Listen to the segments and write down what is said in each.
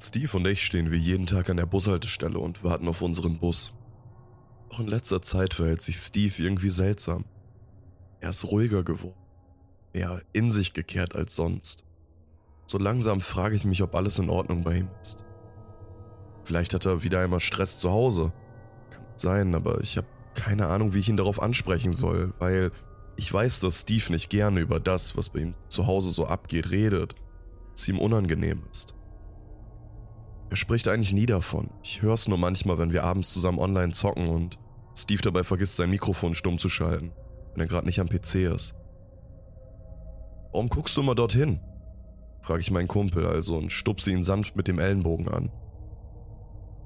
Steve und ich stehen wie jeden Tag an der Bushaltestelle und warten auf unseren Bus. Doch in letzter Zeit verhält sich Steve irgendwie seltsam. Er ist ruhiger geworden, mehr in sich gekehrt als sonst. So langsam frage ich mich, ob alles in Ordnung bei ihm ist. Vielleicht hat er wieder einmal Stress zu Hause. Kann sein, aber ich habe keine Ahnung, wie ich ihn darauf ansprechen soll, weil ich weiß, dass Steve nicht gerne über das, was bei ihm zu Hause so abgeht, redet. Es ihm unangenehm ist. Er spricht eigentlich nie davon. Ich höre es nur manchmal, wenn wir abends zusammen online zocken und Steve dabei vergisst, sein Mikrofon stumm zu schalten, wenn er gerade nicht am PC ist. Warum guckst du immer dorthin? frage ich meinen Kumpel also und stupse ihn sanft mit dem Ellenbogen an.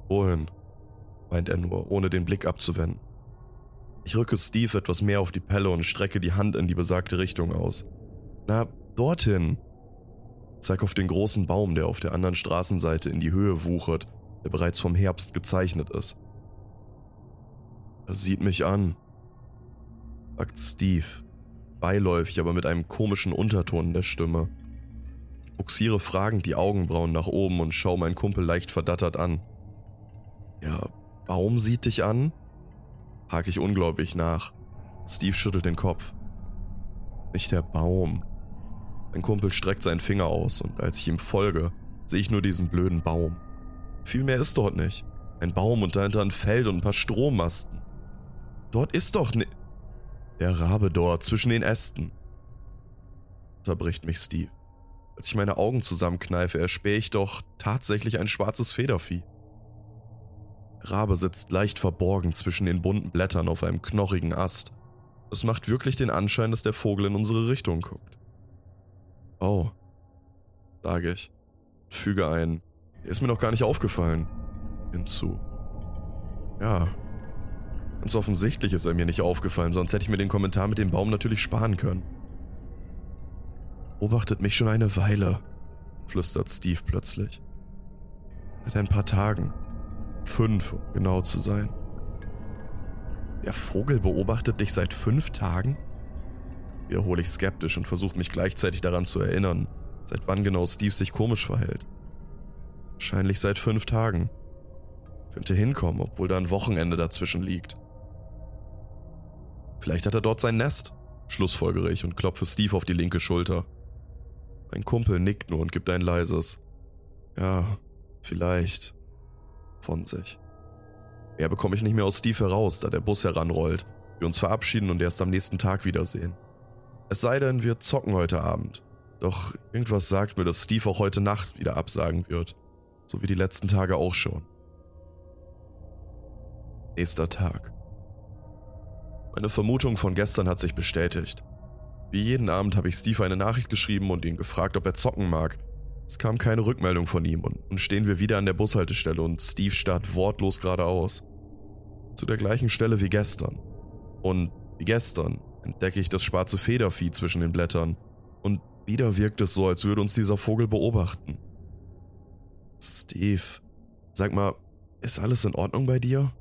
Wohin? meint er nur, ohne den Blick abzuwenden. Ich rücke Steve etwas mehr auf die Pelle und strecke die Hand in die besagte Richtung aus. Na, dorthin, Zeig auf den großen Baum, der auf der anderen Straßenseite in die Höhe wuchert, der bereits vom Herbst gezeichnet ist. Er sieht mich an, sagt Steve, beiläufig, aber mit einem komischen Unterton in der Stimme. Ich buxiere fragend die Augenbrauen nach oben und schaue meinen Kumpel leicht verdattert an. Der Baum sieht dich an? hake ich ungläubig nach. Steve schüttelt den Kopf. Nicht der Baum, mein Kumpel streckt seinen Finger aus und als ich ihm folge, sehe ich nur diesen blöden Baum. Viel mehr ist dort nicht. Ein Baum und dahinter ein Feld und ein paar Strommasten. Dort ist doch ne... Der Rabe dort zwischen den Ästen. Unterbricht mich Steve. Als ich meine Augen zusammenkneife, erspähe ich doch tatsächlich ein schwarzes Federvieh. Der Rabe sitzt leicht verborgen zwischen den bunten Blättern auf einem knochigen Ast. Es macht wirklich den Anschein, dass der Vogel in unsere Richtung guckt. Oh, sage ich. Füge ein. Ist mir noch gar nicht aufgefallen. Hinzu. Ja. Ganz offensichtlich ist er mir nicht aufgefallen, sonst hätte ich mir den Kommentar mit dem Baum natürlich sparen können. Beobachtet mich schon eine Weile, flüstert Steve plötzlich. Seit ein paar Tagen. Fünf, um genau zu sein. Der Vogel beobachtet dich seit fünf Tagen? Wiederhole ich skeptisch und versuche mich gleichzeitig daran zu erinnern, seit wann genau Steve sich komisch verhält. Wahrscheinlich seit fünf Tagen. Könnte hinkommen, obwohl da ein Wochenende dazwischen liegt. Vielleicht hat er dort sein Nest, schlussfolgere ich und klopfe Steve auf die linke Schulter. Mein Kumpel nickt nur und gibt ein leises Ja, vielleicht von sich. Mehr bekomme ich nicht mehr aus Steve heraus, da der Bus heranrollt, wir uns verabschieden und erst am nächsten Tag wiedersehen. Es sei denn, wir zocken heute Abend. Doch irgendwas sagt mir, dass Steve auch heute Nacht wieder absagen wird. So wie die letzten Tage auch schon. Nächster Tag. Meine Vermutung von gestern hat sich bestätigt. Wie jeden Abend habe ich Steve eine Nachricht geschrieben und ihn gefragt, ob er zocken mag. Es kam keine Rückmeldung von ihm und nun stehen wir wieder an der Bushaltestelle und Steve starrt wortlos geradeaus. Zu der gleichen Stelle wie gestern. Und wie gestern entdecke ich das schwarze Federvieh zwischen den Blättern und wieder wirkt es so, als würde uns dieser Vogel beobachten. Steve, sag mal, ist alles in Ordnung bei dir?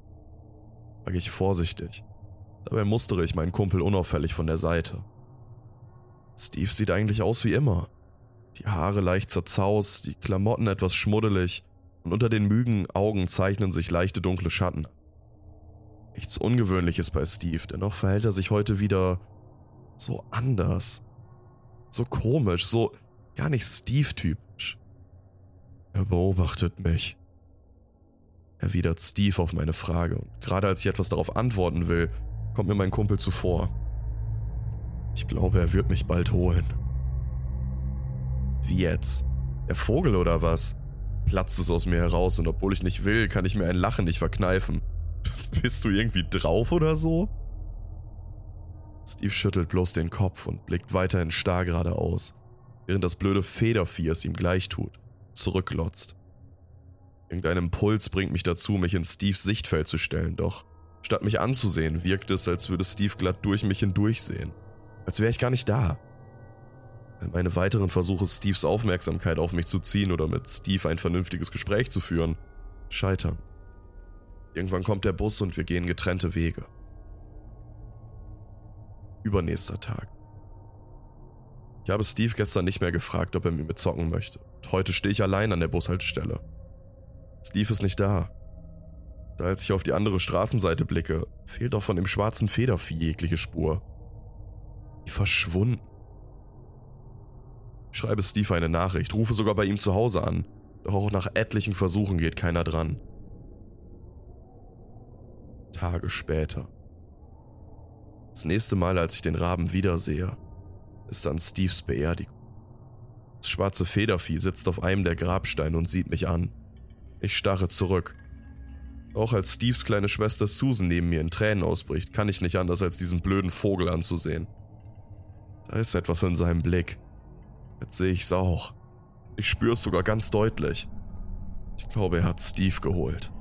frage ich vorsichtig. Dabei mustere ich meinen Kumpel unauffällig von der Seite. Steve sieht eigentlich aus wie immer. Die Haare leicht zerzaust, die Klamotten etwas schmuddelig und unter den mügen Augen zeichnen sich leichte dunkle Schatten Nichts Ungewöhnliches bei Steve, dennoch verhält er sich heute wieder so anders. So komisch, so gar nicht Steve-typisch. Er beobachtet mich. Erwidert Steve auf meine Frage und gerade als ich etwas darauf antworten will, kommt mir mein Kumpel zuvor. Ich glaube, er wird mich bald holen. Wie jetzt? Der Vogel oder was? Platzt es aus mir heraus und obwohl ich nicht will, kann ich mir ein Lachen nicht verkneifen. Bist du irgendwie drauf oder so? Steve schüttelt bloß den Kopf und blickt weiterhin starr geradeaus, während das blöde Federvieh es ihm gleich tut, zurücklotzt. Irgendein Impuls bringt mich dazu, mich in Steves Sichtfeld zu stellen, doch statt mich anzusehen, wirkt es, als würde Steve glatt durch mich hindurchsehen. Als wäre ich gar nicht da. Meine weiteren Versuche, Steves Aufmerksamkeit auf mich zu ziehen oder mit Steve ein vernünftiges Gespräch zu führen, scheitern. Irgendwann kommt der Bus und wir gehen getrennte Wege. Übernächster Tag. Ich habe Steve gestern nicht mehr gefragt, ob er mit mir zocken möchte. Und heute stehe ich allein an der Bushaltestelle. Steve ist nicht da. Da als ich auf die andere Straßenseite blicke, fehlt auch von dem schwarzen Federvieh jegliche Spur. Wie verschwunden. Ich schreibe Steve eine Nachricht, rufe sogar bei ihm zu Hause an, doch auch nach etlichen Versuchen geht keiner dran. Tage später. Das nächste Mal, als ich den Raben wiedersehe, ist an Steves Beerdigung. Das schwarze Federvieh sitzt auf einem der Grabsteine und sieht mich an. Ich starre zurück. Auch als Steves kleine Schwester Susan neben mir in Tränen ausbricht, kann ich nicht anders, als diesen blöden Vogel anzusehen. Da ist etwas in seinem Blick. Jetzt sehe ich's auch. Ich spüre es sogar ganz deutlich. Ich glaube, er hat Steve geholt.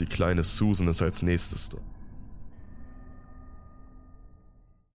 Die kleine Susan ist als nächstes da.